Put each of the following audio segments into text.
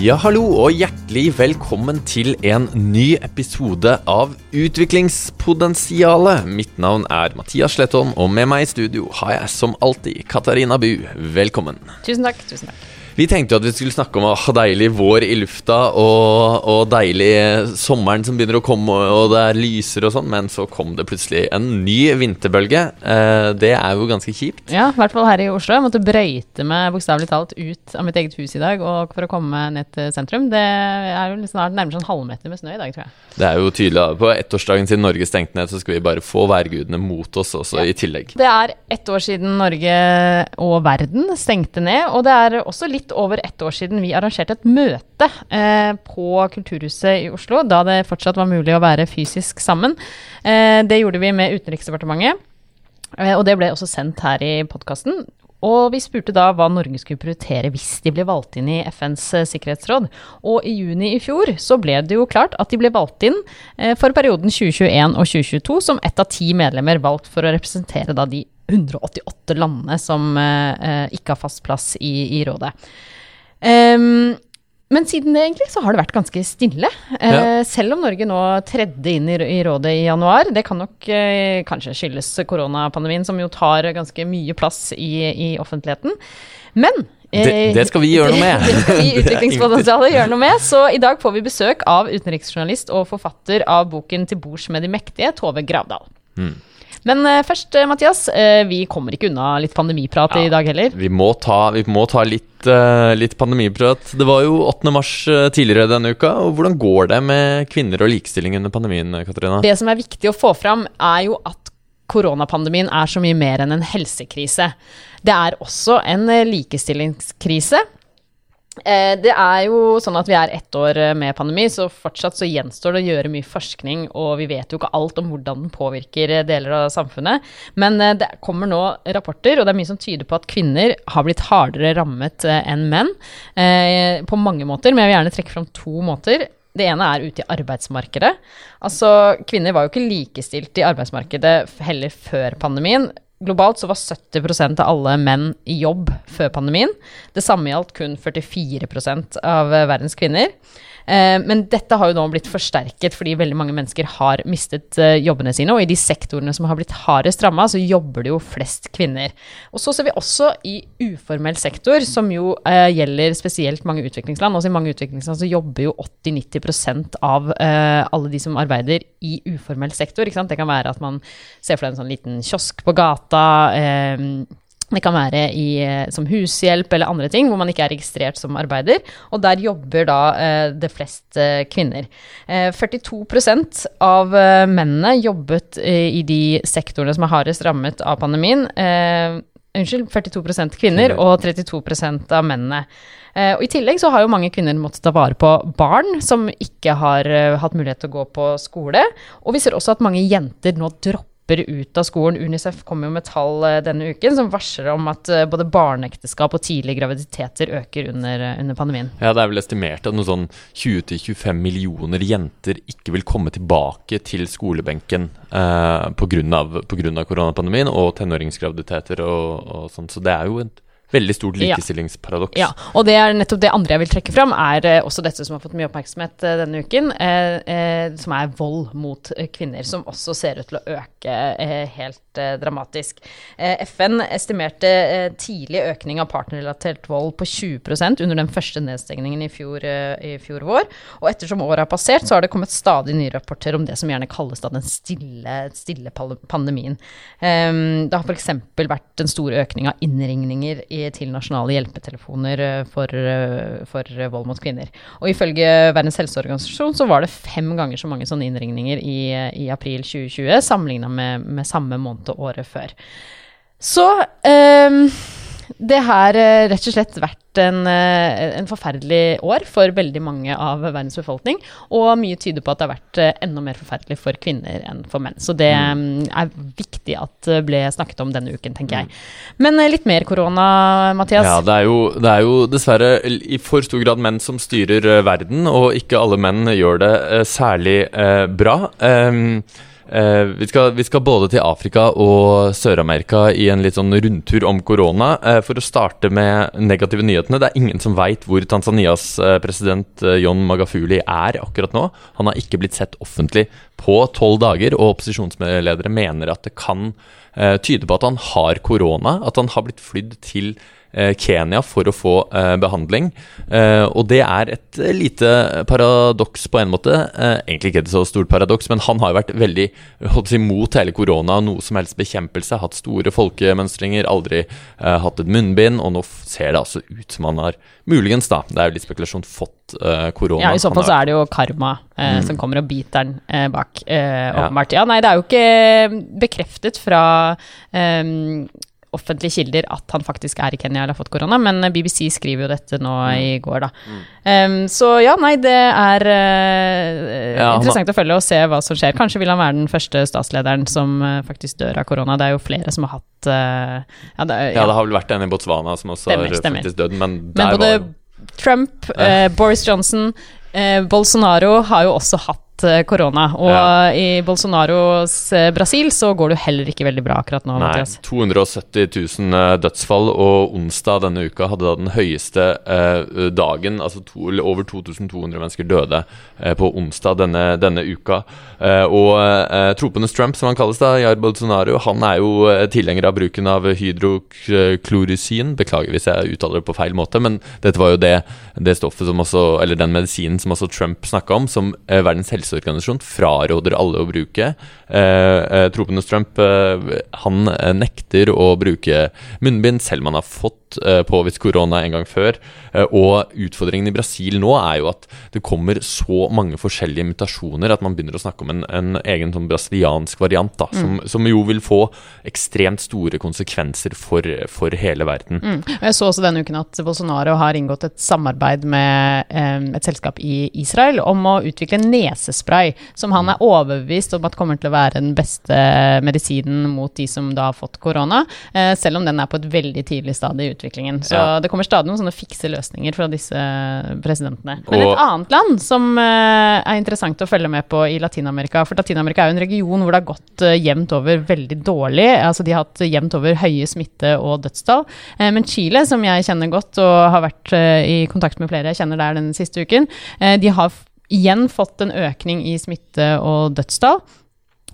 Ja, hallo og hjertelig velkommen til en ny episode av Utviklingspotensialet. Mitt navn er Mathias Slettholm, og med meg i studio har jeg som alltid Katarina Bu. Velkommen. Tusen takk. tusen takk. Vi tenkte jo at vi skulle snakke om ah, deilig vår i lufta og, og deilig sommeren som begynner å komme, og det er lyser og sånn, men så kom det plutselig en ny vinterbølge. Eh, det er jo ganske kjipt. Ja, i hvert fall her i Oslo. Jeg måtte brøyte meg bokstavelig talt ut av mitt eget hus i dag og for å komme ned til sentrum. Det er jo snart nærmere en halvmeter med snø i dag, tror jeg. Det er jo tydelig. På ettårsdagen siden Norge stengte ned, så skal vi bare få værgudene mot oss også, i tillegg. Det er ett år siden Norge og verden stengte ned, og det er også litt over ett år siden vi arrangerte et møte eh, på Kulturhuset i Oslo, da det fortsatt var mulig å være fysisk sammen. Eh, det gjorde vi med Utenriksdepartementet, eh, og det ble også sendt her i podkasten. Og vi spurte da hva Norge skulle prioritere hvis de ble valgt inn i FNs eh, sikkerhetsråd. Og i juni i fjor så ble det jo klart at de ble valgt inn eh, for perioden 2021 og 2022 som ett av ti medlemmer valgt for å representere da de 188 landene som eh, eh, ikke har fast plass i, i rådet. Um, men siden det egentlig så har det vært ganske stille. Eh, ja. selv om Norge nå tredde inn i, i, rådet i januar. Det kan nok kanskje skyldes koronapandemien, som jo tar ganske mye plass i, i offentligheten. Men det, det, skal vi gjøre noe med. det skal vi utviklingspotensialet gjøre noe med. Så i dag får vi besøk av utenriksjournalist og forfatter av boken 'Til bords med de mektige', Tove Gravdal. Mm. Men uh, først, uh, Mathias. Uh, vi kommer ikke unna litt pandemiprat ja, i dag heller. Vi må ta, vi må ta litt, litt, pandemiprat. Det var jo 8. mars tidligere denne uka. og Hvordan går det med kvinner og likestilling under pandemien? Katarina? Det som er viktig å få fram, er jo at koronapandemien er så mye mer enn en helsekrise. Det er også en likestillingskrise. Eh, det er jo sånn at vi er ett år eh, med pandemi, så fortsatt så gjenstår det å gjøre mye forskning, og vi vet jo ikke alt om hvordan den påvirker eh, deler av samfunnet. Men det kommer nå rapporter, og det er mye som tyder på at kvinner har blitt hardere rammet enn menn. På mange måter, men jeg vil gjerne trekke fram to måter. Det ene er ute i arbeidsmarkedet. Altså, kvinner var jo ikke likestilt i arbeidsmarkedet heller før pandemien globalt så var 70% av alle menn i jobb før pandemien. Det samme gjaldt kun 44% av verdens kvinner. Eh, men dette har jo nå blitt forsterket fordi veldig mange mennesker har mistet eh, jobbene sine. Og i de sektorene som har blitt hardest ramma, så jobber det jo flest kvinner. Og så ser vi også i uformell sektor, som jo eh, gjelder spesielt mange utviklingsland. Også i mange utviklingsland så jobber jo 80-90% av alle de som arbeider i uformell sektor. Det kan være at man ser for deg en sånn liten kiosk på gata. Det kan være i, eh, som hushjelp eller andre ting, hvor man ikke er registrert som arbeider. Og der jobber da eh, det flest eh, kvinner. Eh, 42 av eh, mennene jobbet eh, i de sektorene som er hardest rammet av pandemien. unnskyld, 42% kvinner og 32% av mennene. og I tillegg så har jo mange kvinner måttet ta vare på barn som ikke har hatt mulighet til å gå på skole. Og vi ser også at mange jenter nå dropper dropper ut av skolen. Unicef kommer jo med tall eh, denne uken som varsler om at eh, både barneekteskap og tidlige graviditeter øker under, eh, under, pandemien. Ja, det er vel estimert at noe sånn 20-25 millioner jenter ikke vil komme tilbake til skolebenken eh, pga. koronapandemien og tenåringsgraviditeter og, og sånn. Så det er jo et Veldig stort likestillingsparadoks. Ja. ja, og det er nettopp det andre jeg vil trekke fram, er eh, også dette som har fått mye oppmerksomhet eh, denne uken, eh, eh, som er vold mot kvinner, som også ser ut til å øke eh, helt dramatisk. FN estimerte tidlig økning av partnerrelatert vold på 20% under den første nedstengningen i fjor, i fjor, vår, og ettersom året har passert, så har det kommet stadig nye rapporter om det som gjerne kalles da den stille, stille pandemien. det har f.eks. vært en stor økning av innringninger i til nasjonale hjelpetelefoner eh, for, eh, for, vold mot kvinner. Og ifølge Verdens helseorganisasjon så var det fem ganger så mange sånne innringninger i, i april 2020 sammenligna med, med, samme måned og året før. Så um, det har eh, rett og slett vært en, eh, en, forferdelig år for veldig mange av verdens befolkning. Og mye tyder på at det har vært eh, enda mer forferdelig for kvinner enn for menn. Så det mm. mm er viktig at det ble snakket om denne uken, tenker jeg. Mm. Men litt mer korona, Mathias? Ja, det er, jo, det er, jo, dessverre i for stor grad menn som styrer verden, og ikke alle menn gjør det særlig bra. Um, Eh, vi, skal, vi, skal, både til Afrika og Sør-Amerika i en litt sånn rundtur om korona. Eh, for å starte med negative nyhetene. Det er ingen som veit hvor Tanzanias eh, president John Magafuli er akkurat nå. Han har ikke blitt sett offentlig på tolv dager, og opposisjonsledere mener at det kan tyde på at han har korona. At han har blitt flydd til Eh, Kenya for å få eh, behandling. Eh, og det er et lite paradoks på en måte. egentlig ikke et så stort paradoks, men han har jo vært veldig holdt si, mot hele korona og noe som helst bekjempelse. Hatt store folkemønstringer, aldri hatt et munnbind, og nå ser det altså ut som han har muligens, da, det er jo litt spekulasjon, fått korona. Ja, i så fall så er det jo karma eh, mm. som kommer og biter den eh, bak, eh, åpenbart. Ja. ja. nei, det er jo ikke bekreftet fra offentlige kilder at han faktisk er i Kenya eller har fått korona, men BBC skriver jo dette nå mm. i går, da. Mm. Um, så ja, nei, det er uh, ja, interessant å følge og se hva som skjer. Kanskje vil han være den første statslederen som uh, faktisk dør av korona. Det er jo flere som har hatt uh, ja, det, ja. ja, det, har vel vært en i Botswana som også stemmer, har faktisk død, men der men både var Trump, Boris Johnson, Bolsonaro har jo også hatt Eh, korona. Og ja. i Bolsonaros eh, Brasil så går det jo heller ikke veldig bra akkurat nå. Nei, Mathias. 270 000 eh, dødsfall, og onsdag denne uka hadde da den høyeste eh, dagen. Altså to, over 2200 mennesker døde eh, på onsdag denne, denne uka. Eh, og tropenes Trump, som han kalles da, Jair Bolsonaro, han er jo tilhenger av bruken av hydroklorisin. Beklager hvis jeg uttaler det på feil måte, men dette var jo det, det stoffet som også, eller den medisinen som også Trump snakka om, som Verdens helse helseorganisasjon fraråder alle å bruke. Eh, eh, Tropenes Trump eh, han eh, nekter å bruke munnbind, selv om han har fått eh, påvist korona en gang før. Eh, og utfordringen i Brasil nå er jo at det kommer så mange forskjellige mutasjoner at man begynner å snakke om en, en egen sånn brasiliansk variant, da, som, mm. som, jo vil få ekstremt store konsekvenser for, for hele verden. Mm. Jeg så også denne uken at Bolsonaro har inngått et samarbeid med et selskap i Israel om å utvikle nesespray spray, som han er overbevist om at kommer til å være den beste medisinen mot de som da har fått korona, eh, selv om den er på et veldig tidlig stadie i utviklingen. Så ja. det kommer stadig noen sånne fikse løsninger fra disse presidentene. Men et annet land som eh, er interessant å følge med på i Latin-Amerika, for Latin-Amerika er jo en region hvor det har gått jevnt over veldig dårlig. Altså de har hatt jevnt over høye smitte- og dødstall. Eh, men Chile, som jeg kjenner godt og har vært i kontakt med flere jeg kjenner der den siste uken, de har igjen fått en økning i smitte og dødstall.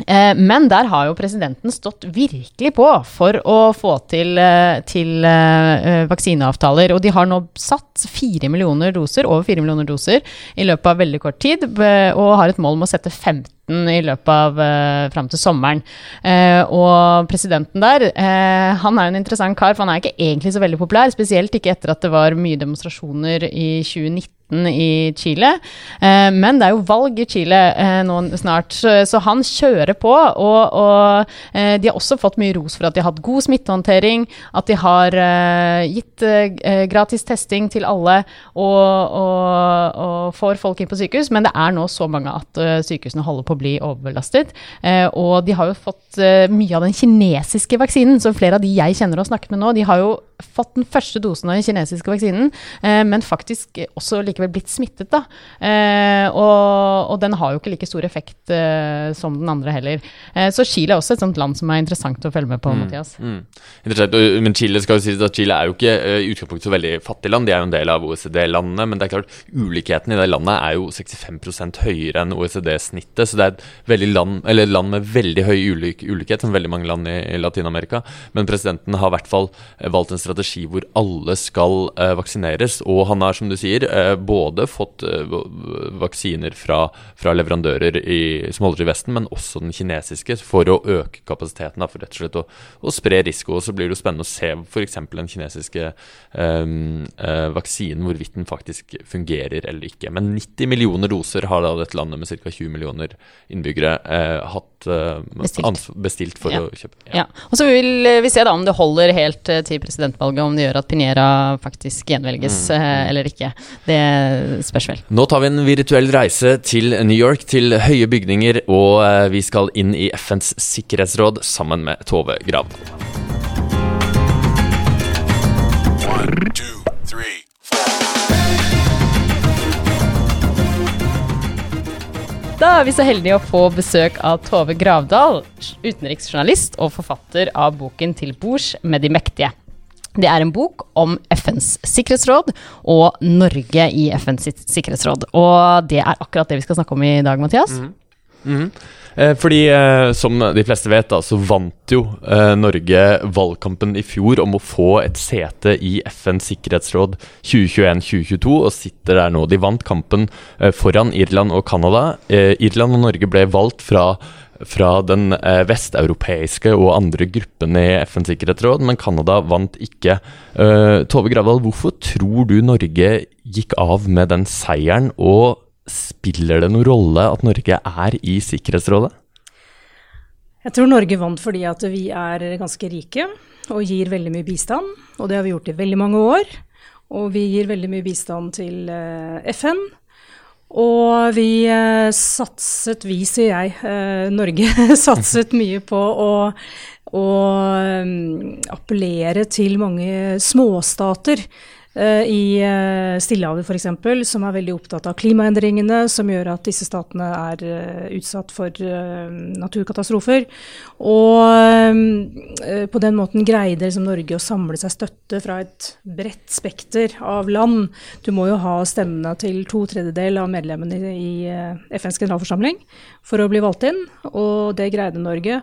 Eh, men der har jo presidenten stått virkelig på for å få til, eh, til uh, vaksineavtaler. Og de har nå satt 4 millioner doser, over 4 millioner doser i løpet av veldig kort tid, og har et mål om å sette 15 i løpet av uh, fram til sommeren. Og presidenten der, han er jo en interessant kar, for han er ikke egentlig så veldig populær. Spesielt ikke etter at det var mye demonstrasjoner i 2019 i Chile. Eh, men det er jo valg i Chile eh, nå snart, så han kjører på. Og, og eh, de har også fått mye ros for at de har hatt god smittehåndtering, at de har gitt gratis testing til alle og, og, og, får folk inn på sykehus. Men det er nå så mange at sykehusene holder på å bli overbelastet. Og de har jo fått mye av den kinesiske vaksinen, som flere av de jeg kjenner og snakket med nå, de har jo fått den første dosen av den kinesiske vaksinen, men faktisk også likevel blitt smittet, da. Eh, og, og, den har jo ikke like stor effekt eh, som den andre heller. Eh, så Chile er også et sånt land som er interessant å følge med på, mm, Mathias. Mm. Men Chile skal jo si at Chile er jo ikke eh, i utgangspunktet så veldig fattig land, de er jo en del av OECD-landene. Men det er klart, ulikheten i det landet er jo 65% høyere enn OECD-snittet. Så det er et land, eller land med veldig høy ulik, ulikhet, som veldig mange land i, i Latin-Amerika. Men presidenten har i hvert fall eh, valgt en strategi hvor alle skal eh, vaksineres. Og han har, som du sier, eh, både fått eh, vaksiner fra, fra leverandører i, som holder til i Vesten, men også den kinesiske, for å øke kapasiteten. Da, for rett og slett å, å, spre risiko. Og så blir det jo spennende å se f.eks. den kinesiske um, uh, vaksinen, hvorvidt den faktisk fungerer eller ikke. Men 90 millioner doser har da dette landet med ca. 20 millioner innbyggere uh, hatt bestilt. bestilt. for ja. å kjøpe. Ja. ja. Og så vil vi se da om det holder helt til presidentvalget, om det gjør at Pinera faktisk gjenvelges mm. eller ikke. Det spørs vel. Nå tar vi en virtuell reise til New York, til høye bygninger, og eh, vi skal inn i FNs sikkerhetsråd sammen med Tove Grav. Da er vi så heldige å få besøk av Tove Gravdal, utenriksjournalist og forfatter av boken 'Til bords med de mektige'. Det er en bok om FNs sikkerhetsråd og Norge i FNs sikkerhetsråd. Og det er akkurat det vi skal snakke om i dag, Mathias. Mm. Mm. Fordi, eh, som de fleste vet, da, så vant jo eh, Norge valgkampen i fjor om å få et sete i FNs sikkerhetsråd 2021-2022, og sitter der nå. De vant kampen foran Irland og Canada. Irland og Norge ble valgt fra fra den eh, vesteuropeiske og andre gruppene i FNs sikkerhetsråd, men Canada vant ikke. Uh, Tove Gravdal, hvorfor tror du Norge gikk av med den seieren, og Spiller det noen rolle at Norge er i Sikkerhetsrådet? Jeg tror Norge vant fordi at vi er ganske rike og gir veldig mye bistand. Og det har vi gjort i veldig mange år. Og vi gir veldig mye bistand til eh, FN. Og vi eh, satset, vi sier jeg, eh, Norge satset mye på å, å appellere til mange småstater i eh, Stillehavet f.eks., som er veldig opptatt av klimaendringene, som gjør at disse statene er eh, utsatt for naturkatastrofer. Og på den måten greide liksom Norge å samle seg støtte fra et bredt spekter av land. Du må jo ha stemmene til to tredjedel av medlemmene i FNs generalforsamling for å bli valgt inn, og det greide Norge.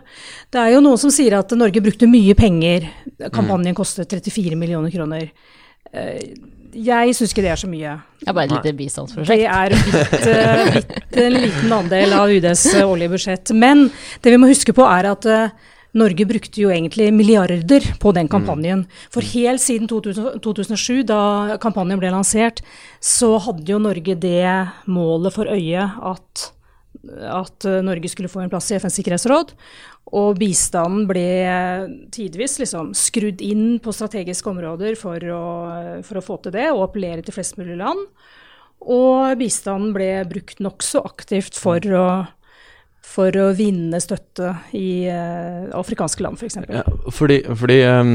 Det er jo noen som sier at Norge brukte mye penger. Kampanjen kostet 34 millioner kroner. Eh, jeg syns ikke det er så mye. Det er bare et lite bistandsprosjekt. Det er bitte en liten andel av UDs årlige budsjett. Men det vi må huske på, er at uh, Norge brukte jo egentlig milliarder på den kampanjen. For helt siden 2000, 2007, da kampanjen ble lansert, så hadde jo Norge det målet for øye at at eh, Norge skulle få en plass i FNs sikkerhetsråd. Og bistanden ble tidvis liksom skrudd inn på strategiske områder for å, for å få til det, og appellere til flest mulig land. Og bistanden ble brukt nokså aktivt for å for å vinne støtte i uh, afrikanske land, f.eks. For ja, fordi, fordi um,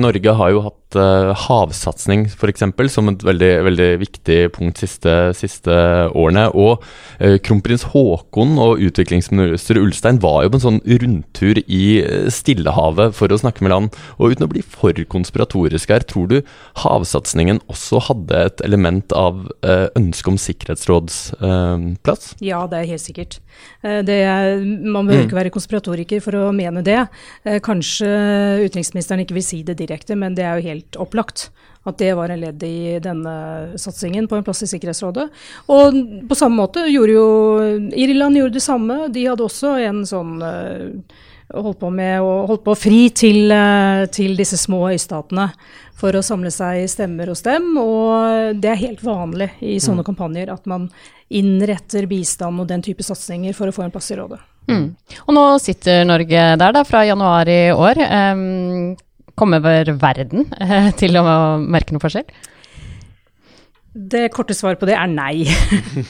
Norge har jo hatt uh, havsatsing f.eks. som et veldig, veldig viktig punkt siste, siste årene. Og uh, kronprins Haakon og utviklingsminister Ulstein var jo på en sånn rundtur i Stillehavet for å snakke med land. Og uten å bli for konspiratorisk her, tror du havsatsingen også hadde et element av ønske om sikkerhetsrådsplass? ja, det er helt sikkert. det er man behøver mm. ikke være konspiratoriker for å mene det. Eh, kanskje utenriksministeren ikke vil si det direkte, men det er jo helt opplagt at det var en ledd i denne satsingen på en plass i Sikkerhetsrådet. Og på samme måte gjorde jo Irland gjorde det samme. De hadde også en sånn eh, holdt på med holdt på fri til, eh, til disse små øystatene for å samle seg stemmer hos dem. Og det er helt vanlig i sånne mm. kampanjer at man innretter bistand og den type satsinger for å få en plass i rådet. Mm. Og nå sitter Norge der da, fra januar i år. Um, kommer verden uh, til å merke noe forskjell? Det korte svaret på det er nei.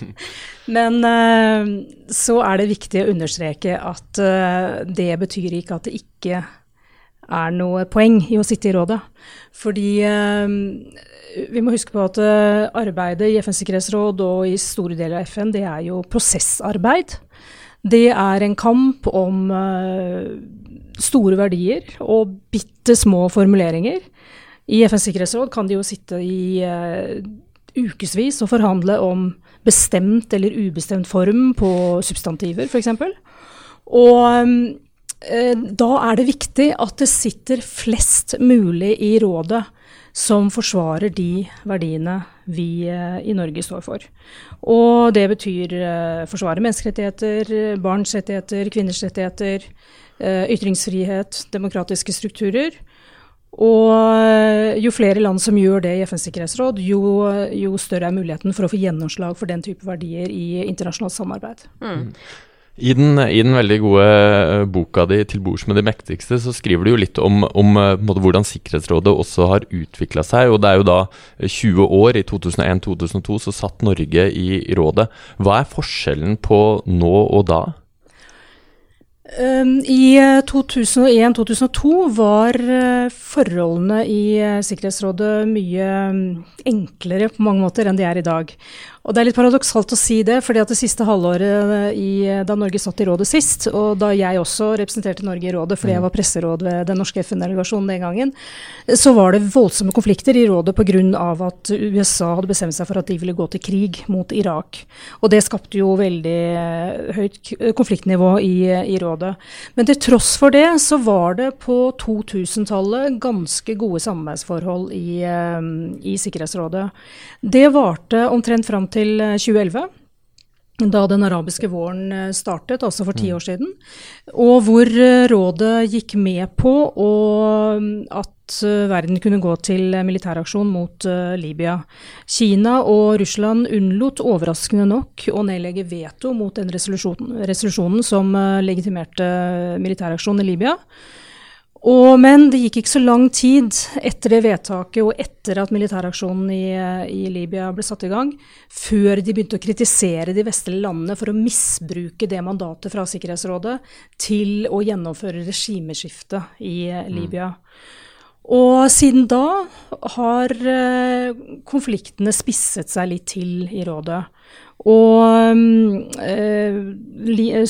Men uh, så er det viktig å understreke at uh, det betyr ikke at det ikke er noe poeng i å sitte i rådet. Fordi vi må huske på at arbeidet i FNs sikkerhetsråd og i store deler av FN, det er jo prosessarbeid. Det er en kamp om store verdier og bitte små formuleringer. I FNs sikkerhetsråd kan de jo sitte i ukevis å forhandle om bestemt eller ubestemt form på substantiver, f.eks. Og um, da er det viktig at det sitter flest mulig i rådet som forsvarer de verdiene vi eh, i Norge står for. Og det betyr uh, forsvare menneskerettigheter, barns rettigheter, kvinners rettigheter, ytringsfrihet, demokratiske strukturer. Og jo flere land som gjør det i FNs sikkerhetsråd, jo, jo større er muligheten for å få gjennomslag for den type verdier i internasjonalt samarbeid. Mm. I den, I den, veldig gode eh, boka di 'Til bords med de mektigste' så skriver du jo litt om, om eh, måte, hvordan Sikkerhetsrådet også har utvikla seg. og Det er jo da 20 eh, år, i 2001-2002, så satt Norge i, i, rådet. Hva er forskjellen på nå og da? Um, I 2001-2002 var forholdene i Sikkerhetsrådet mye mm, enklere på mange måter enn de er i dag. Og det er litt paradoksalt å si det, fordi at det siste halvåret i, da Norge satt i rådet sist, og da jeg også representerte Norge i rådet fordi jeg var presseråd ved den norske FN-delegasjonen den gangen, så var det voldsomme konflikter i rådet pga. at USA hadde bestemt seg for at de ville gå til krig mot Irak. Og det skapte jo veldig eh, høyt konfliktnivå i, i rådet. Men til tross for det så var det på 2000-tallet ganske gode samarbeidsforhold i, eh, i Sikkerhetsrådet. Det varte omtrent fram til 2011 eh, da den arabiske våren eh, startet, altså for ti mm. år siden. Og hvor eh, rådet gikk med på at verden kunne gå til militæraksjon mot Libya. Kina og Russland unnlot overraskende nok å nedlegge veto mot den resolusjonen, resolusjonen som legitimerte militæraksjon i Libya. Og, men det gikk ikke så lang tid etter det vedtaket og etter at militæraksjonen i, i, Libya ble satt i gang, før de begynte å kritisere de vestlige landene for å misbruke det mandatet fra Sikkerhetsrådet til å gjennomføre regimeskifte i mm. Libya. Og siden da har eh, konfliktene spisset seg litt til i rådet. Og eh,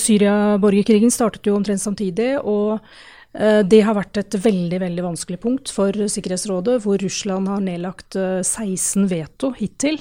Syria-borgerkrigen startet jo omtrent samtidig. og Eh, det har vært et veldig veldig vanskelig punkt for Sikkerhetsrådet, hvor Russland har nedlagt 16 eh, veto hittil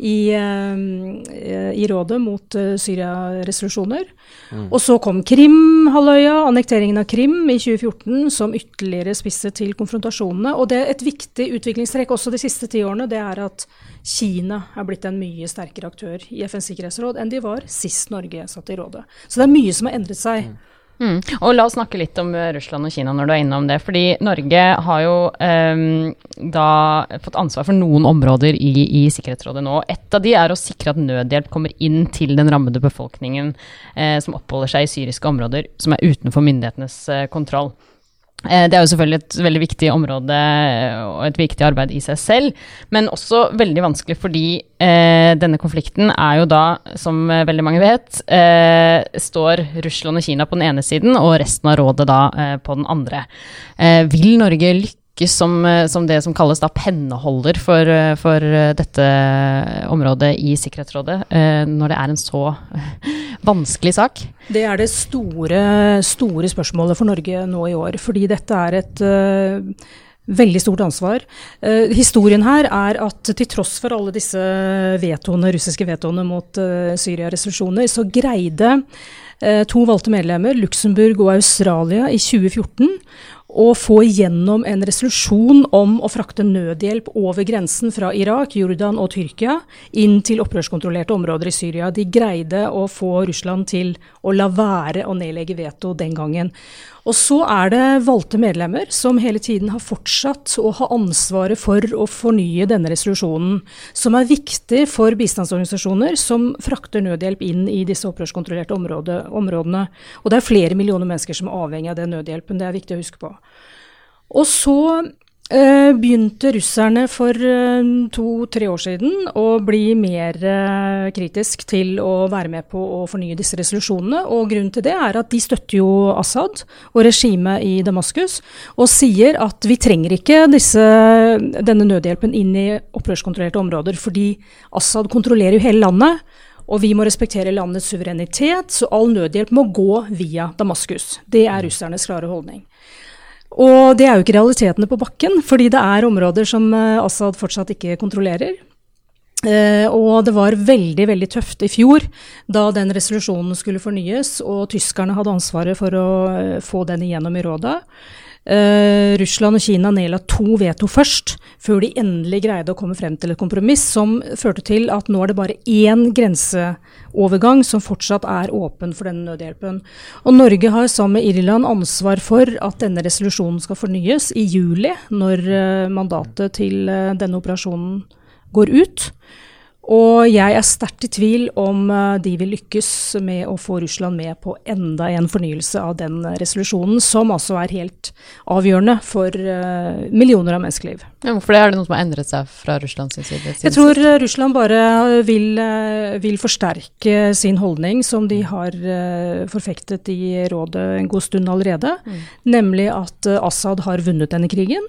i, eh, i rådet mot Syria-resolusjoner. Mm. Og så kom Krim-halvøya, annekteringen av Krim i 2014, som ytterligere spisset til konfrontasjonene. Og det er et viktig utviklingstrekk også de siste ti årene, det er at Kina er blitt en mye sterkere aktør i FNs sikkerhetsråd enn de var sist Norge satt i rådet. Så det er mye som har endret seg. Mm. Mm. Og la oss snakke litt om eh, Russland og Kina når du er innom det. Fordi Norge har jo um, da fått ansvar for noen områder i, i, Sikkerhetsrådet nå. Et av de er å sikre at nødhjelp kommer inn til den rammede befolkningen uh, som oppholder seg i syriske områder som er utenfor myndighetenes uh, kontroll. Eh, det er jo selvfølgelig et veldig viktig område eh, og et viktig arbeid i seg selv, men også veldig vanskelig fordi eh, denne konflikten er jo da, som veldig mange vet, eh, står Russland og Kina på den ene siden og resten av rådet da eh, på den andre. Eh, vil Norge lykkes som, som, det som kalles da penneholder for, for dette området i Sikkerhetsrådet, når det er en så vanskelig sak? Det er det store, store spørsmålet for Norge nå i år. Fordi dette er et veldig stort ansvar. Eh, historien her er at til tross for alle disse vetoene, russiske vetoene mot eh, Syria-resolusjoner, så greide to valgte medlemmer, Luxembourg og Australia, i 2014 å få igjennom en resolusjon om å frakte nødhjelp over grensen fra Irak, Jordan og Tyrkia inn til opprørskontrollerte områder i Syria. De greide å få Russland til å la være å nedlegge veto den gangen. Og så er det valgte medlemmer som hele tiden har fortsatt å ha ansvaret for å fornye denne resolusjonen, som er viktig for bistandsorganisasjoner som frakter nødhjelp inn i disse opprørskontrollerte område, områdene. Og det er flere millioner mennesker som er avhengig av den nødhjelpen, det er viktig å huske på. Og så begynte russerne for uh, to-tre år siden å bli mer uh, kritisk til å være med på å fornye disse resolusjonene. Og grunnen til det er at de støtter jo Assad og regimet i Damaskus, og sier at vi trenger ikke disse, denne nødhjelpen inn i opprørskontrollerte områder, fordi Assad kontrollerer jo hele landet. Og vi må respektere landets suverenitet, så all nødhjelp må gå via Damaskus. Det er russernes klare holdning. Og det er jo ikke realitetene på bakken, fordi det er områder som eh, Assad fortsatt ikke kontrollerer. Uh, og det var veldig veldig tøft i fjor da den resolusjonen skulle fornyes, og tyskerne hadde ansvaret for å uh, få den igjennom i rådet. Uh, Russland og Kina nedla to veto først, før de endelig greide å komme frem til et kompromiss som førte til at nå er det bare én grenseovergang som fortsatt er åpen for denne nødhjelpen. Og Norge har sammen med Irland ansvar for at denne resolusjonen skal fornyes i juli, når uh, mandatet til uh, denne operasjonen går ut. Og jeg er sterkt i tvil om eh, de vil lykkes med å få Russland med på enda en fornyelse av den resolusjonen, som altså er helt avgjørende for uh, millioner av menneskeliv. Ja, hvorfor det? Er det noe som har endret seg fra Russlands side? Jeg tror Russland bare vil, vil, forsterke sin holdning, som de har forfektet i rådet en god stund allerede, mm. nemlig at Assad har vunnet denne krigen.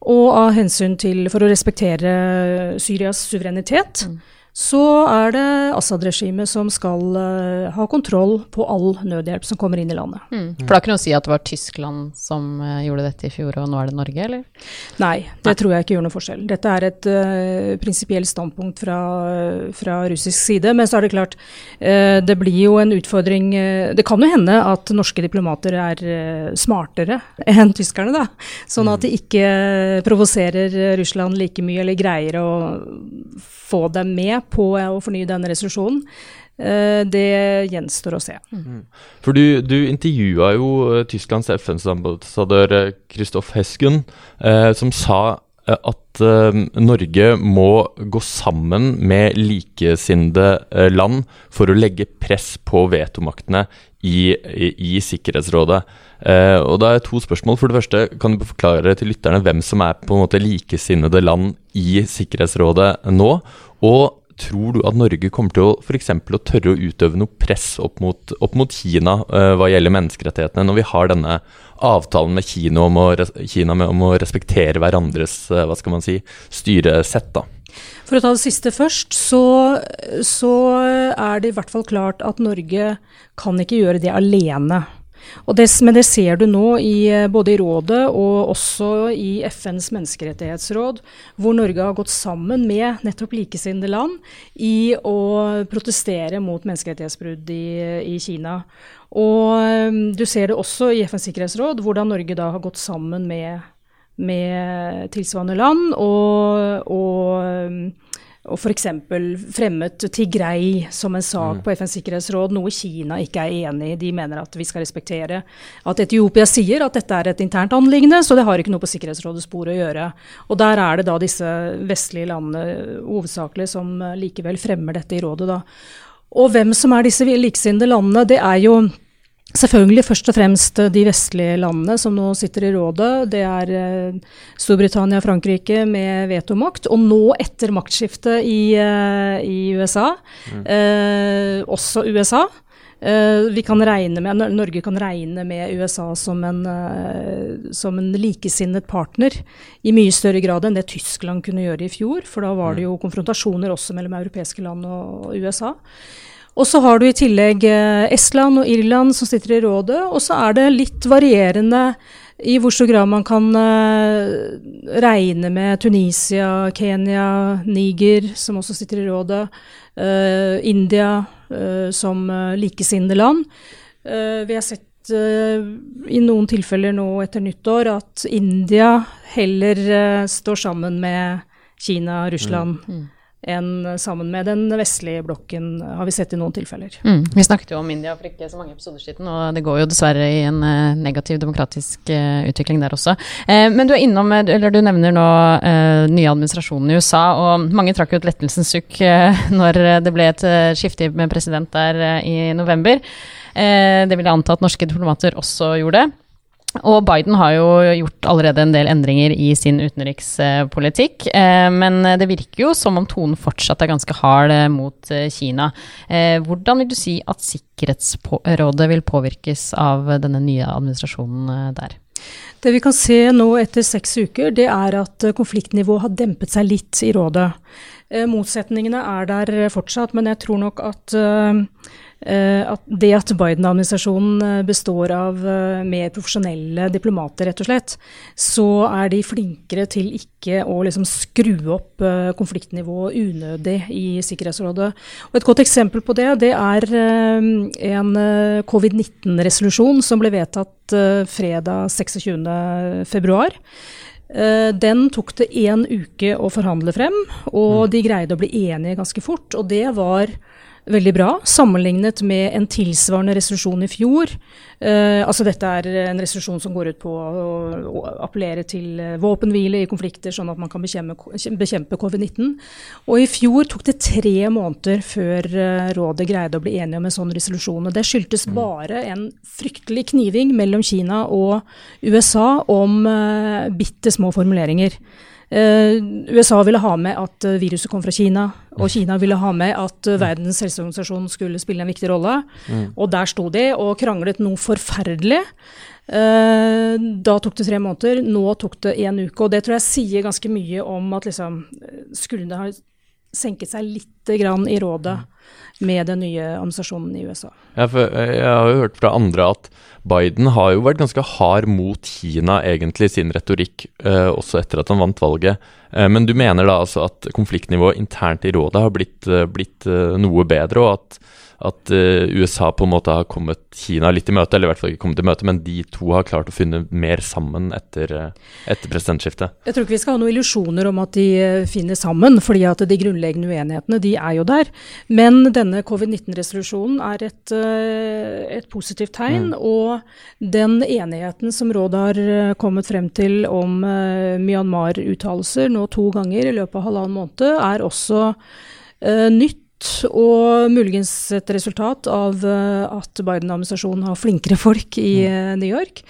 Og av hensyn til, for å respektere Syrias suverenitet, mm. Så er det Assad-regimet som skal uh, ha kontroll på all nødhjelp som kommer inn i landet. Mm. For da kunne du si at det var Tyskland som uh, gjorde dette i fjor, og nå er det Norge, eller? Nei, det Nei. tror jeg ikke gjør noe forskjell. Dette er et uh, prinsipielt standpunkt fra, fra, russisk side. Men så er det klart, uh, det blir jo en utfordring Det kan jo hende at norske diplomater er smartere enn tyskerne, da. Sånn at de ikke provoserer Russland like mye, eller greier å få dem med på å fornye denne resolusjonen. Eh, det gjenstår å se. Mm. For du, du intervjua jo eh, Tysklands FN-ambassadør Christoph Hesken, eh, som sa at Norge må gå sammen med likesinnede land for å legge press på vetomaktene i, i, i Sikkerhetsrådet. Og da er to spørsmål. For det første, kan du forklare til lytterne hvem som er på en måte likesinnede land i Sikkerhetsrådet nå? Og tror du at Norge kommer til å f.eks. å tørre å utøve noe press opp mot, opp mot Kina uh, hva gjelder menneskerettighetene, når vi har denne avtalen med Kina om å, Kina om å respektere hverandres uh, hva skal man si, styresett? da? For å ta det siste først, så, så er det i hvert fall klart at Norge kan ikke gjøre det alene. Det, men det ser du nå i, eh, både i rådet og også i FNs menneskerettighetsråd, hvor Norge har gått sammen med nettopp likesinnede land i å protestere mot menneskerettighetsbrudd i, i Kina. Og eh, du ser det også i FNs sikkerhetsråd, hvordan Norge da har gått sammen med, med tilsvarende land og, og og f.eks. fremmet Tigrei som en sak mm. på FNs sikkerhetsråd, noe Kina ikke er enig i. De mener at vi skal respektere at Etiopia sier at dette er et internt anliggende, så det har ikke noe på Sikkerhetsrådets bord å gjøre. Og der er det da disse vestlige landene hovedsakelig som likevel fremmer dette i rådet, da. Og hvem som er disse likesinnede landene, det er jo Selvfølgelig først og fremst de vestlige landene som nå sitter i rådet. Det er eh, Storbritannia og Frankrike med vetomakt. Og nå, etter maktskiftet i, eh, i USA, mm. eh, også USA. Eh, vi kan regne med, Norge kan regne med USA som en, eh, som en likesinnet partner i mye større grad enn det Tyskland kunne gjøre i fjor. For da var det mm. jo konfrontasjoner også mellom europeiske land og USA. Og så har du i tillegg eh, Estland og Irland som sitter i rådet, og så er det litt varierende i hvor stor grad man kan uh, regne med Tunisia, Kenya, Niger, som også sitter i rådet, uh, India som likesinnede land. vi har sett i noen tilfeller nå etter nyttår at India heller står sammen med Kina, Russland. Mm. Enn sammen med den vestlige blokken, har vi sett i noen tilfeller. Mm. Vi snakket jo om India for ikke så mange episoder siden, og det går jo dessverre i en uh, negativ demokratisk uh, utvikling der også. Uh, men du er innom, eller du nevner nå nye administrasjonen i USA, og mange trakk jo et lettelsens sukk når det ble et skifte med president der i november. det vil jeg anta at norske diplomater også gjorde. Og Biden har jo gjort allerede en del endringer i sin utenrikspolitikk. Eh, men det virker jo som om tonen fortsatt er ganske hard eh, mot eh, Kina. Hvordan vil du si at Sikkerhetsrådet vil påvirkes av denne nye administrasjonen der? Det vi kan se nå etter seks uker, det er at konfliktnivået har dempet seg litt i rådet. Motsetningene er der fortsatt, men jeg tror nok at at det at Biden-administrasjonen eh, består av eh, mer profesjonelle diplomater, rett og slett, så er de flinkere til ikke å liksom skru opp konfliktnivået unødig i Sikkerhetsrådet. Og et godt eksempel på det, det er en covid-19-resolusjon som ble vedtatt fredag 26.2. Den tok det én uke å forhandle frem, og mm. de greide å bli enige ganske fort. Og det var veldig bra, sammenlignet med en tilsvarende resolusjon i fjor. Eh, altså dette er en resolusjon som går ut på å, å appellere til eh, våpenhvile i konflikter, sånn at man kan bekjempe, bekjempe covid-19. Og i fjor tok det tre måneder før uh, rådet greide å bli enige om en sånn resolusjon. Og det skyldtes mm. bare en fryktelig kniving mellom Kina og USA om eh, bitte små formuleringer. Uh, USA ville ha med at uh, viruset kom fra Kina, og mm. Kina ville ha med at uh, Verdens helseorganisasjon skulle spille en viktig rolle. Mm. Og der sto de og kranglet noe forferdelig. da tok det tre måneder, nå tok det én uke. Og det tror jeg sier ganske mye om at liksom Skulle det ha senket seg litt grann i rådet med den nye administrasjonen i USA. Ja, eh, jeg har jo hørt fra andre at Biden har jo vært ganske hard mot Kina egentlig sin retorikk, eh, også etter at han vant valget. Eh, men du mener da altså at konfliktnivået internt i rådet har blitt, eh, blitt eh, noe bedre, og at at uh, USA på en måte har kommet Kina litt i møte, eller i hvert fall ikke kommet i møte, men de to har klart å finne mer sammen etter, uh, etter presidentskiftet. Jeg tror ikke vi skal ha noen illusjoner om at de uh, finner sammen, fordi at de grunnleggende uenighetene de er jo der. Men denne covid-19-resolusjonen er et, et, positivt tegn, mm. og den enigheten som rådet har kommet frem til om Myanmar-uttalelser nå to ganger i løpet av halvannen måned, er også nytt og muligens et resultat av eh, at Biden-administrasjonen har flinkere folk i mm. Eh, New York.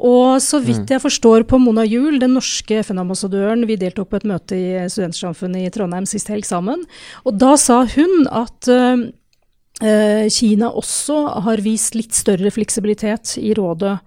Og så vidt mm. jeg forstår på Mona Juel, den norske FN-ambassadøren, vi deltok på et møte i Studentsamfunnet i Trondheim sist helg sammen, og da sa hun at uh, Kina også har vist litt større fleksibilitet i rådet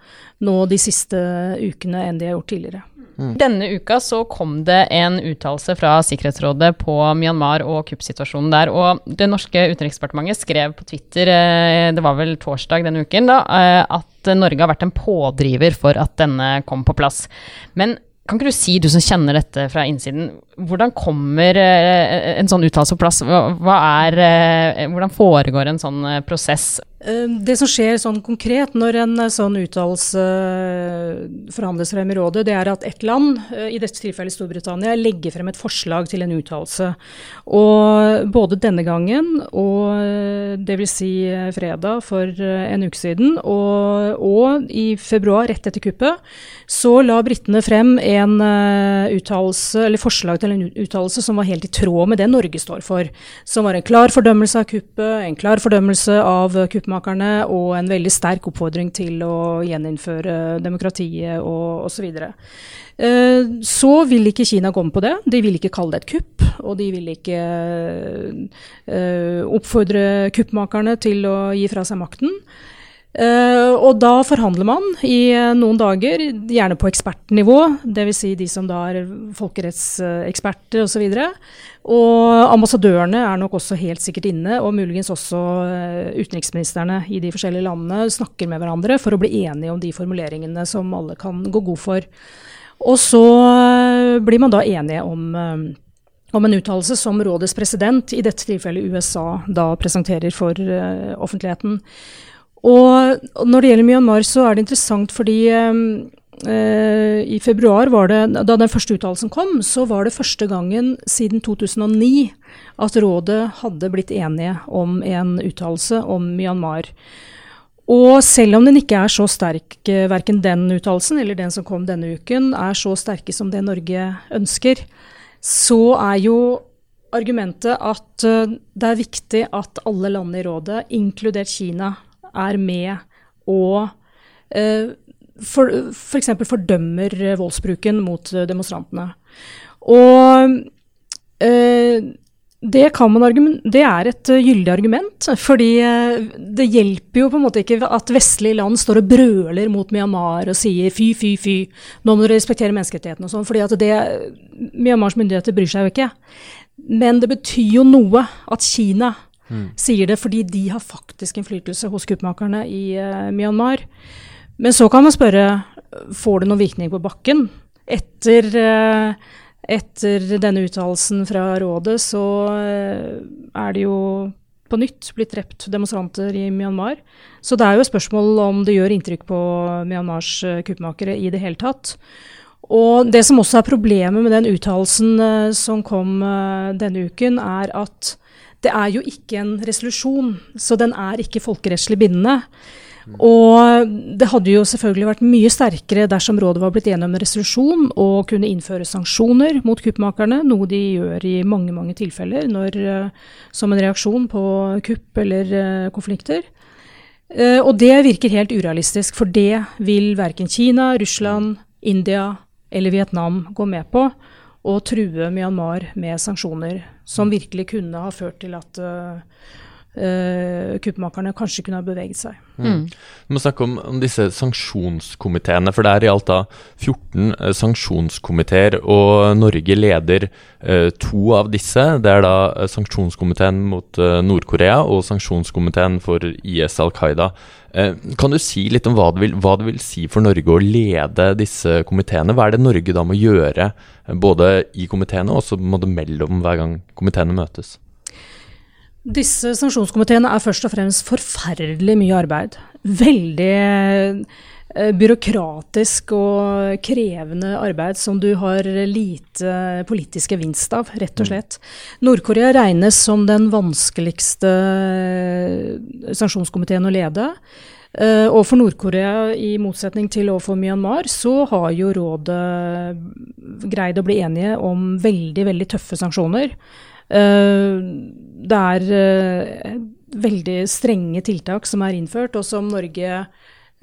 nå de siste ukene enn de har gjort tidligere. Mm. Denne uka så kom det en uttalelse fra Sikkerhetsrådet på Myanmar og kuppsituasjonen der. Og det norske utenriksdepartementet skrev på Twitter, eh, det var vel torsdag denne uken, da, eh, at Norge har vært en pådriver for at denne kom på plass. Men kan ikke du si, du som kjenner dette fra innsiden, hvordan kommer eh, en sånn uttalelse på plass? Er, hvordan foregår en sånn prosess? Eh, det som skjer sånn konkret når en eh, sånn uttalelse eh, forhandles frem i rådet, det er at ett land, i dette tilfellet Storbritannia, legger frem et forslag til en uttalelse. Og både denne gangen og dvs. Si fredag for en uke siden og, og, i februar, rett etter kuppet, så la britene frem en uttalelse, eller forslag til en uttalelse som var helt i tråd med det Norge står for. Som var en klar fordømmelse av kuppet, en klar fordømmelse av kuppmakerne kuppmakerne og en veldig sterk oppfordring til å gjeninnføre demokratiet og osv. Så, eh, så vil ikke Kina komme på det. De vil ikke kalle det et kupp. Og de vil ikke uh, oppfordre kuppmakerne til å gi fra seg makten. Uh, og da forhandler man i uh, noen dager, gjerne på ekspertnivå, dvs. Si de som da er folkerettseksperter uh, osv. Og, og ambassadørene er nok også helt sikkert inne, og muligens også uh, utenriksministrene i de forskjellige landene snakker med hverandre for å bli enige om de formuleringene som alle kan gå god for. Og så blir man da enige om om en uttalelse som rådets president, i dette tilfellet USA, da presenterer for offentligheten. Og når det gjelder Myanmar, så er det interessant fordi uh, i februar, var det, da den første uttalelsen kom, så var det første gangen siden 2009 at rådet hadde blitt enige om en uttalelse om Myanmar. Og selv om den ikke er så sterk, uh, verken den uttalelsen eller den som kom denne uken, er så sterke som det Norge ønsker, så er jo argumentet at uh, det er viktig at alle land i rådet, inkludert Kina, er med og eh, for, f.eks. For fordømmer voldsbruken mot eh, demonstrantene. Og eh, det, det, er et uh, gyldig argument, fordi det hjelper jo på en måte ikke at vestlige land står og brøler mot Myanmar og sier fy, fy, fy, nå må dere respektere menneskerettighetene og sånn, fordi at det Myanmars myndigheter bryr seg jo ikke. Men det betyr jo noe at Kina mm. sier det fordi de har faktisk innflytelse hos kuppmakerne i uh, Myanmar. Men så kan man spørre får det noen virkning på bakken. Etter, uh, etter denne uttalelsen fra rådet så uh, er det jo på nytt blitt drept demonstranter i Myanmar. Så det er jo et spørsmål om det gjør inntrykk på Myanmars kuppmakere i det hele tatt. Og det som også er problemet med den uttalelsen som kom denne uken, er at det er jo ikke en resolusjon, så den er ikke folkerettslig bindende. Og det hadde jo selvfølgelig vært mye sterkere dersom rådet var blitt enige om en resolusjon og kunne innføre sanksjoner mot kuppmakerne, noe de gjør i mange mange tilfeller når, eh, som en reaksjon på kupp eller uh, konflikter. Uh, og det virker helt urealistisk, for det vil verken Kina, Russland, India eller Vietnam gå med på å true Myanmar med sanksjoner som virkelig kunne ha ført til at uh, uh, kuppmakerne kanskje kunne ha beveget seg. Mm. Vi må snakke om, om, disse sanksjonskomiteene. For det er i alt da 14 uh, sanksjonskomiteer, og Norge leder uh, to av disse. Det er da uh, sanksjonskomiteen mot Nord-Korea og sanksjonskomiteen for IS Al Qaida. kan du si litt om hva det, vil, hva det vil si for Norge å lede disse komiteene? Hva er det Norge da må gjøre, både i komiteene og så mellom hver gang komiteene møtes? Disse sanksjonskomiteene er først og fremst forferdelig mye arbeid. Veldig eh, byråkratisk og krevende arbeid som du har lite politisk gevinst av, rett og mm. slett. Nord-Korea regnes som den vanskeligste eh, sanksjonskomiteen å lede. Uh, og for Nord-Korea, i motsetning til overfor Myanmar, så har jo rådet greid å bli enige om veldig, veldig tøffe sanksjoner. Eh, det er eh, veldig strenge tiltak som er innført, og som Norge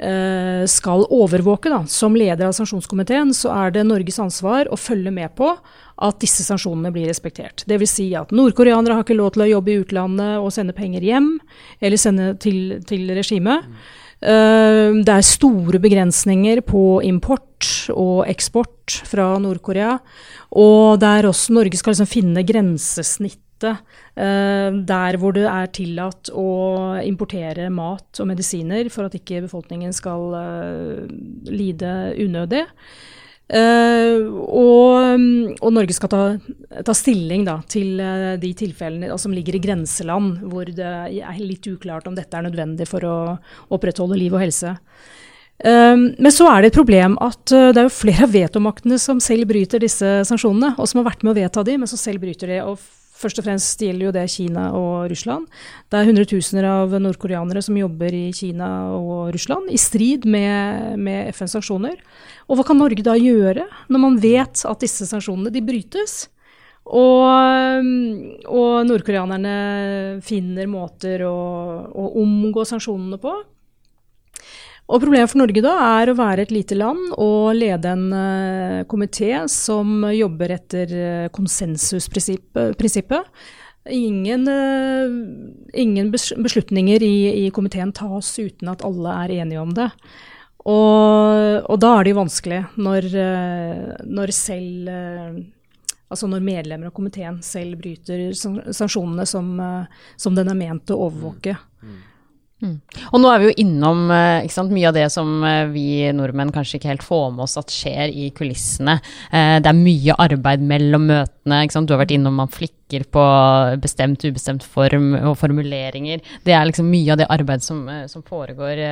eh, skal overvåke. Da. Som leder av sanksjonskomiteen så er det Norges ansvar å følge med på at disse sanksjonene blir respektert. Dvs. Si at nordkoreanere har ikke lov til å jobbe i utlandet og sende penger hjem, eller sende til, til regimet. Det er store begrensninger på import og eksport fra Nord-Korea. Og der også Norge skal liksom finne grensesnittet uh, der hvor det er tillatt å importere mat og medisiner for at ikke befolkningen skal uh, lide unødig. Uh, og, og, Norge skal ta, ta stilling da, til uh, de tilfellene altså, som ligger i grenseland, hvor det er litt uklart om dette er nødvendig for å opprettholde liv og helse. Uh, men så er det et problem at det er jo flere av vetomaktene som selv bryter disse sanksjonene, og som har vært med å vedta de, men som selv bryter de. og Først og fremst gjelder jo det Kina og Russland. Det er hundretusener av nordkoreanere som jobber i Kina og Russland, i strid med, med FNs sanksjoner. Og hva kan Norge da gjøre, når man vet at disse sanksjonene de brytes? Og, og nordkoreanerne finner måter å, å omgå sanksjonene på. Og Problemet for Norge da er å være et lite land og lede en uh, komité som jobber etter uh, konsensusprinsippet. Ingen, uh, ingen beslutninger i, i, komiteen tas uten at alle er enige om det. Og, og da er det jo vanskelig når, når selv Altså når medlemmer av komiteen selv bryter sanksjonene som, som den er ment å overvåke. Mm. Mm. Mm. Og nå er vi jo innom eh, sant, mye av det som eh, vi nordmenn kanskje ikke helt får med oss at skjer i kulissene. Eh, det er mye arbeid mellom møtene. Du har vært innom man flikker på bestemt, ubestemt form og formuleringer. Det er liksom mye av det arbeidet som, som foregår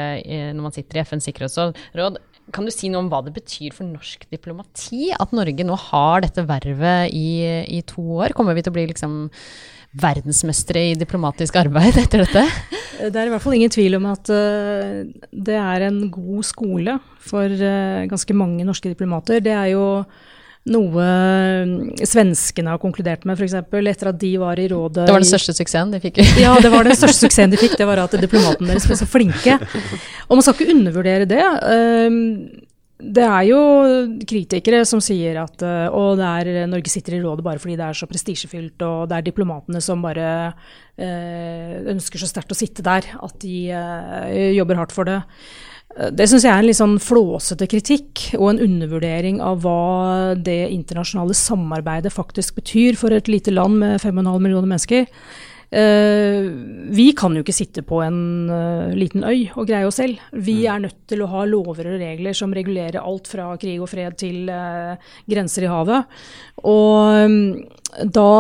når man sitter i FNs sikkerhetsråd. Kan du si noe om hva det betyr for norsk diplomati at Norge nå har dette vervet i, i to år? Kommer vi til å bli liksom verdensmestere i diplomatisk arbeid etter dette? Det er i hvert fall ingen tvil om at uh, det er en god skole for uh, ganske mange norske diplomater. Det er jo noe eh, svenskene har konkludert med, f.eks. etter at de var i rådet Det var den største suksessen de fikk? ja, det var den største suksessen de fikk. Det var at diplomatene deres ble så flinke. Og man skal ikke undervurdere det. Det er jo kritikere som sier at og det er, Norge sitter i rådet bare fordi det er så prestisjefylt, og det er diplomatene som bare eh, ønsker så sterkt å sitte der at de eh, jobber hardt for det. Det syns jeg er en litt sånn flåsete kritikk, og en undervurdering av hva det internasjonale samarbeidet faktisk betyr for et lite land med 5,5 millioner mennesker. Uh, vi kan jo ikke sitte på en uh, liten øy og greie oss selv. Vi mm. er nødt til å ha lover og regler som regulerer alt fra krig og fred til uh, grenser i havet. Og um, da,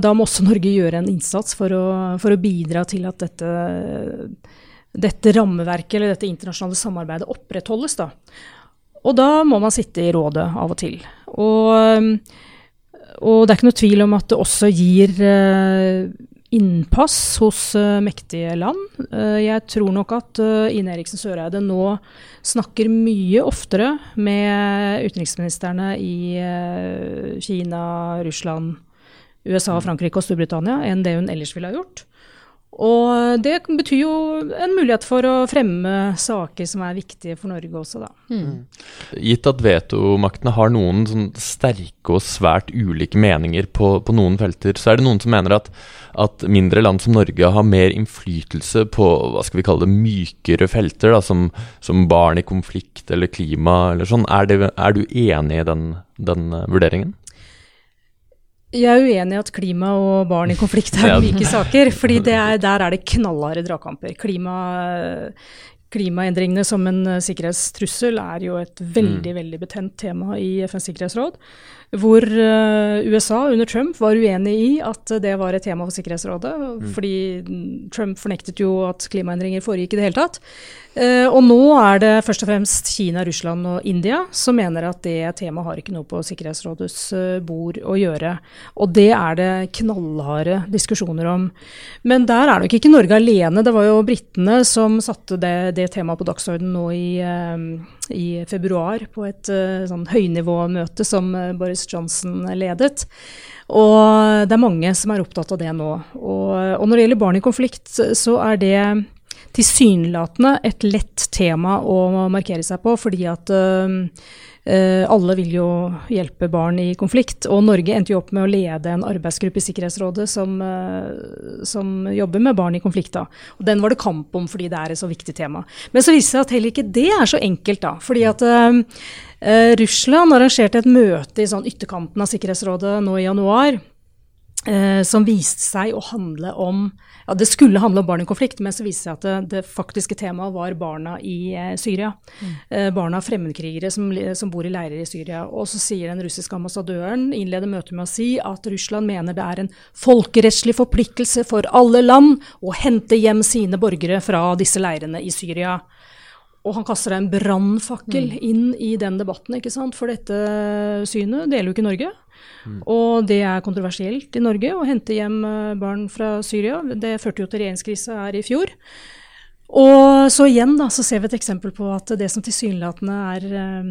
da, må også Norge gjøre en innsats for å, for å bidra til at dette, dette, rammeverket eller dette internasjonale samarbeidet opprettholdes. Da. Og da må man sitte i rådet av og til. Og, um, og det er ikke noe tvil om at det også gir innpass hos uh, mektige land. Uh, jeg tror nok at uh, Ine Eriksen Søreide nå snakker mye oftere med utenriksministrene i Kina, Russland, USA, Frankrike og Storbritannia enn det hun ellers ville ha gjort. Og det betyr jo en mulighet for å fremme saker som er viktige for Norge også, da. Mm. Gitt at vetomaktene har noen sånn sterke og svært ulike meninger på, på, noen felter, så er det noen som mener at, at, mindre land som Norge har mer innflytelse på hva skal vi kalle det, mykere felter, da, som, som barn i konflikt eller klima eller sånn. Er, det, er du enig i den, den uh, vurderingen? Jeg er uenig i at klima og barn i konflikt er like saker. fordi er, der er det knallharde dragkamper. Klima, klimaendringene som en sikkerhetstrussel er jo et veldig, mm. veldig betent tema i FNs sikkerhetsråd hvor eh, USA under Trump var uenig i at det var et tema for Sikkerhetsrådet. Mm. Fordi Trump fornektet jo at klimaendringer foregikk i det hele tatt. Eh, og nå er det først og fremst Kina, Russland og India som mener at det temaet har ikke noe på Sikkerhetsrådets eh, bord å gjøre. Og det er det knallharde diskusjoner om. Men der er nok ikke Norge alene. Det var jo britene som satte det, det temaet på dagsordenen nå i, i februar på et sånn høynivåmøte som Boris Boris Johnson ledet. Og det er mange som er opptatt av det nå. Og, og når det gjelder barn i konflikt, så er det tilsynelatende et lett tema å markere seg på, fordi at Eh, alle vil jo hjelpe barn i konflikt, og Norge endte jo opp med å lede en arbeidsgruppe i Sikkerhetsrådet som, eh, som jobber med barn i konflikt. da. Og Den var det kamp om fordi det er et så viktig tema. Men så viser det seg at heller ikke det er så enkelt, da. Fordi at uh, Russland arrangerte et møte i sånn ytterkanten av Sikkerhetsrådet nå i januar. Uh, som viste seg å handle om ja, Det skulle handle om barn i konflikt, men så viste det seg at det, det faktiske temaet var barna i eh, Syria. Mm. Eh, barna av fremmedkrigere som, som, bor i leirer i Syria. Og så sier den russiske ambassadøren, innleder møtet med å si at Russland mener det er en folkerettslig forpliktelse for alle land å hente hjem sine borgere fra disse leirene i Syria. Og han kaster en brannfakkel mm. inn i den debatten, ikke sant? for dette synet deler jo ikke Norge. Mm. Og det er kontroversielt i Norge å hente hjem eh, barn fra Syria. Det førte jo til regjeringskrise her i fjor. Og så igjen da, så ser vi et eksempel på at det som tilsynelatende er um,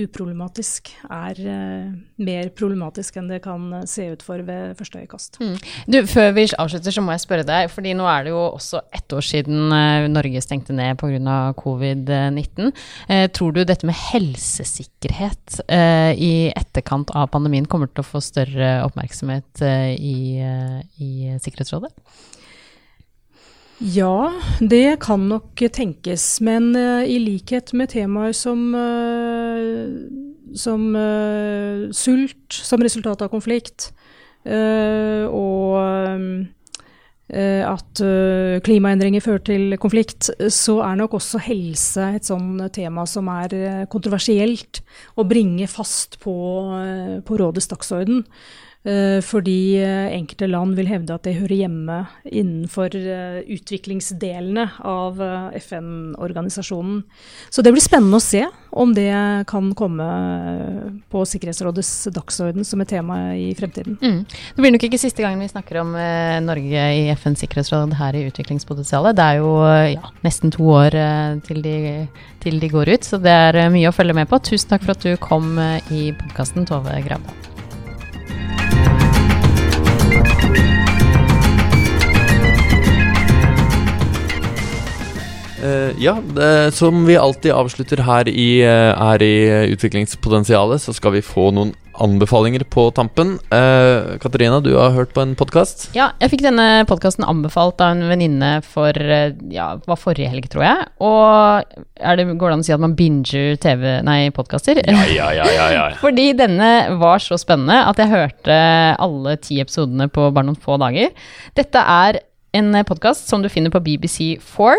uproblematisk, er uh, mer problematisk enn det kan se ut for ved første øyekast. Mm. Du, Før vi avslutter, så må jeg spørre deg, fordi nå er det jo også ett år siden uh, Norge stengte ned pga. covid-19. Uh, tror du dette med helsesikkerhet i etterkant av pandemien kommer til å få større oppmerksomhet i, i Sikkerhetsrådet? Ja, det kan nok tenkes. Men uh, i likhet med temaer som, uh, som uh, sult som resultat av konflikt, og at klimaendringer fører til konflikt, så er nok også helse et sånn tema som er kontroversielt å bringe fast på, på rådets dagsorden. Eh, fordi eh, enkelte land vil hevde at det hører hjemme innenfor eh, utviklingsdelene av FN-organisasjonen. Så det blir spennende å se om det kan komme på Sikkerhetsrådets dagsorden som et tema i fremtiden. Mm. Det blir nok ikke siste gangen vi snakker om Norge i FNs sikkerhetsråd her i Utviklingspotensialet. Det er jo ja, nesten to år til de, til de går ut, så det er mye å følge med på. Tusen takk for at du kom i podkasten, Tove Grabdal. Uh, ja, det, som vi alltid avslutter her i, uh, her i Utviklingspotensialet, så skal vi få noen anbefalinger på tampen. Uh, Katarina, du har hørt på en podkast? Ja, jeg fikk denne podkasten anbefalt av en venninne for ja, var forrige helg, tror jeg. Og det, går det an å si at man binger TV, nei, podkaster? Ja, ja, ja, ja, ja. Fordi denne var så spennende at jeg hørte alle ti episodene på bare noen få dager. Dette er en podkast som du finner på BBC4.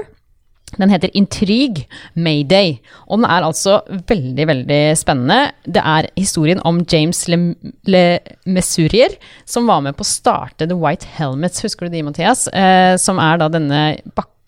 Den heter Intryg Mayday, og den er altså veldig, veldig spennende. Det er historien om James Le, Le Messurier, som var med på å starte The White Helmets, husker du de, Mathias? Eh, som er da denne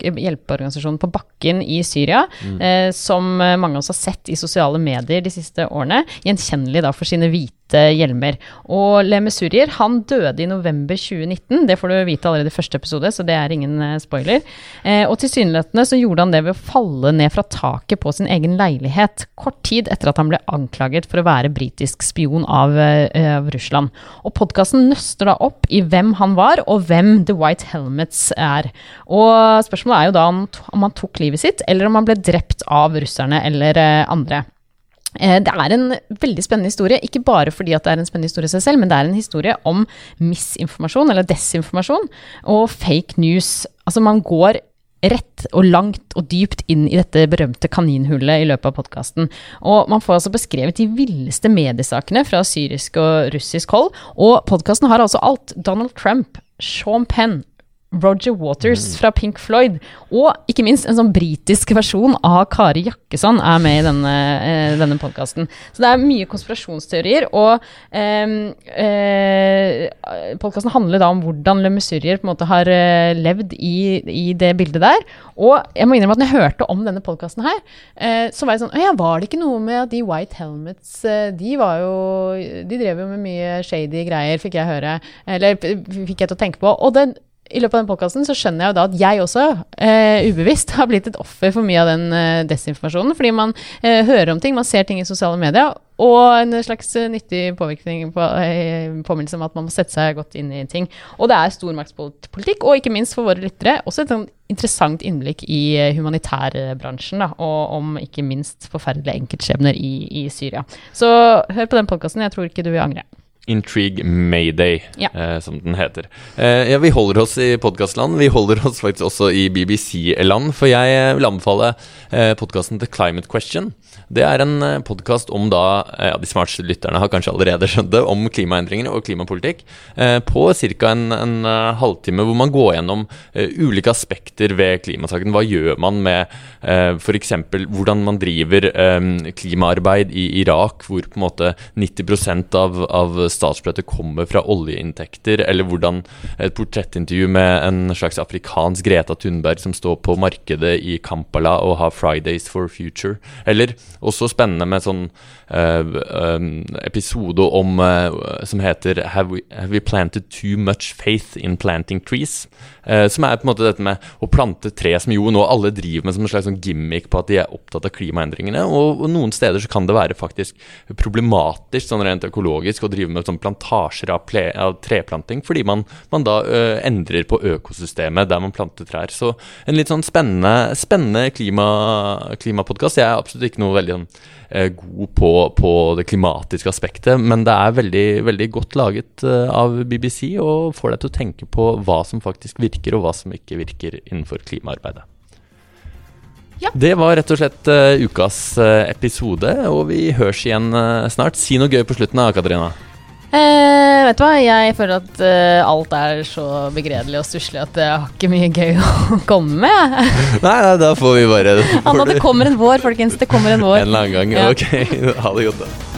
hjelpeorganisasjonen på bakken i Syria, mm. eh, som mange av oss har sett i sosiale medier de siste årene. Gjenkjennelig da for sine hvite hvite hjelmer. Og Le Messurier, han døde i november 2019. Det får du vite allerede i første episode, så det er ingen eh, spoiler. Eh, og tilsynelatende så gjorde han det ved å falle ned fra taket på sin egen leilighet kort tid etter at han ble anklaget for å være britisk spion av, eh, av Russland. Og podkasten nøster da opp i hvem han var, og hvem The White Helmets er. Og spørsmålet er jo da om, han tok livet sitt, eller om han ble drept av russerne eller eh, andre. Eh, det er en veldig spennende historie, ikke bare fordi det er en spennende historie i seg selv, men det er en historie om misinformasjon, eller desinformasjon, og fake news. Altså, man går rett og langt og dypt inn i dette berømte kaninhullet i løpet av podkasten. Og man får altså beskrevet de villeste mediesakene fra syrisk og russisk hold. Og podkasten har altså alt. Donald Trump, Sean Penn, Roger Waters mm. fra Pink Floyd, og ikke minst en sånn britisk versjon av Kari Jakkesson er med i denne, eh, denne podkasten. Så det er mye konspirasjonsteorier, og eh, eh, podkasten handler da om hvordan Le Musurier på en måte har eh, levd i, i, det bildet der. Og jeg må innrømme at når jeg hørte om denne podkasten her, eh, så var jeg sånn ja, var det ikke noe med at de White Helmets, eh, de var jo De drev jo med mye shady greier, fikk jeg høre, eller fikk jeg til å tenke på. og den i løpet av den podkasten så skjønner jeg jo da at jeg også, eh, ubevisst, har blitt et offer for mye av den eh, desinformasjonen. Fordi man eh, hører om ting, man ser ting i sosiale medier, og en slags eh, nyttig påvirkning på, eh, påminnelse om at man må sette seg godt inn i ting. Og det er stormaktspolitikk, og ikke minst for våre lyttere også et sånn interessant innblikk i eh, humanitærbransjen, da, og om ikke minst forferdelige enkeltskjebner i, i Syria. Så hør på den podkasten, jeg tror ikke du vil angre. Intrigue Mayday, ja. eh, som den heter. Eh, ja, vi holder oss i podkastland. Vi holder oss faktisk også i BBC-land. For jeg vil anbefale eh, podkasten The Climate Question. Det er en eh, podkast om da eh, ja, De smarteste lytterne har kanskje allerede skjønt det, om klimaendringer og klimapolitikk. Eh, på ca. en, en uh, halvtime hvor man går gjennom ulike aspekter ved klimasaken. Hva gjør man med uh, f.eks. hvordan man driver klimaarbeid i Irak, hvor på en måte 90 av, av statsbudsjettet kommer fra oljeinntekter, eller hvordan et portrettintervju med en slags afrikansk Greta Thunberg som står på markedet i Kampala og har Fridays for Future. Eller også spennende med sånn uh, um, episode om uh, som heter have we, have we, planted too much faith in planting trees? Uh, som er på en måte dette med å plante tre som jo nå alle driver med som en slags sånn gimmick på at de er opptatt av klimaendringene. Og, og noen steder så kan det være faktisk problematisk sånn rent økologisk å drive med sånn plantasjer av, ple, av treplanting, fordi man, man da endrer på økosystemet der man planter trær. Så en litt sånn spennende, spennende klima, klimapodkast. Jeg er absolutt ikke noe veldig sånn god på, på, det klimatiske aspektet, men det er veldig, veldig godt laget av BBC og får deg til å tenke på hva som faktisk virker, og hva som ikke virker innenfor klimaarbeidet. Ja. Det var rett og slett uh, ukas uh, episode, og vi høres igjen uh, snart. Si noe gøy på slutten, da, Katarina. Eh, vet du hva, jeg føler at eh, alt er så begredelig og stusslig at jeg har ikke mye gøy å komme med. nei, nei, da får vi bare Anna, det kommer en vår, folkens. Det kommer en vår. En eller annen gang. Ja. Ok, ha det godt, da.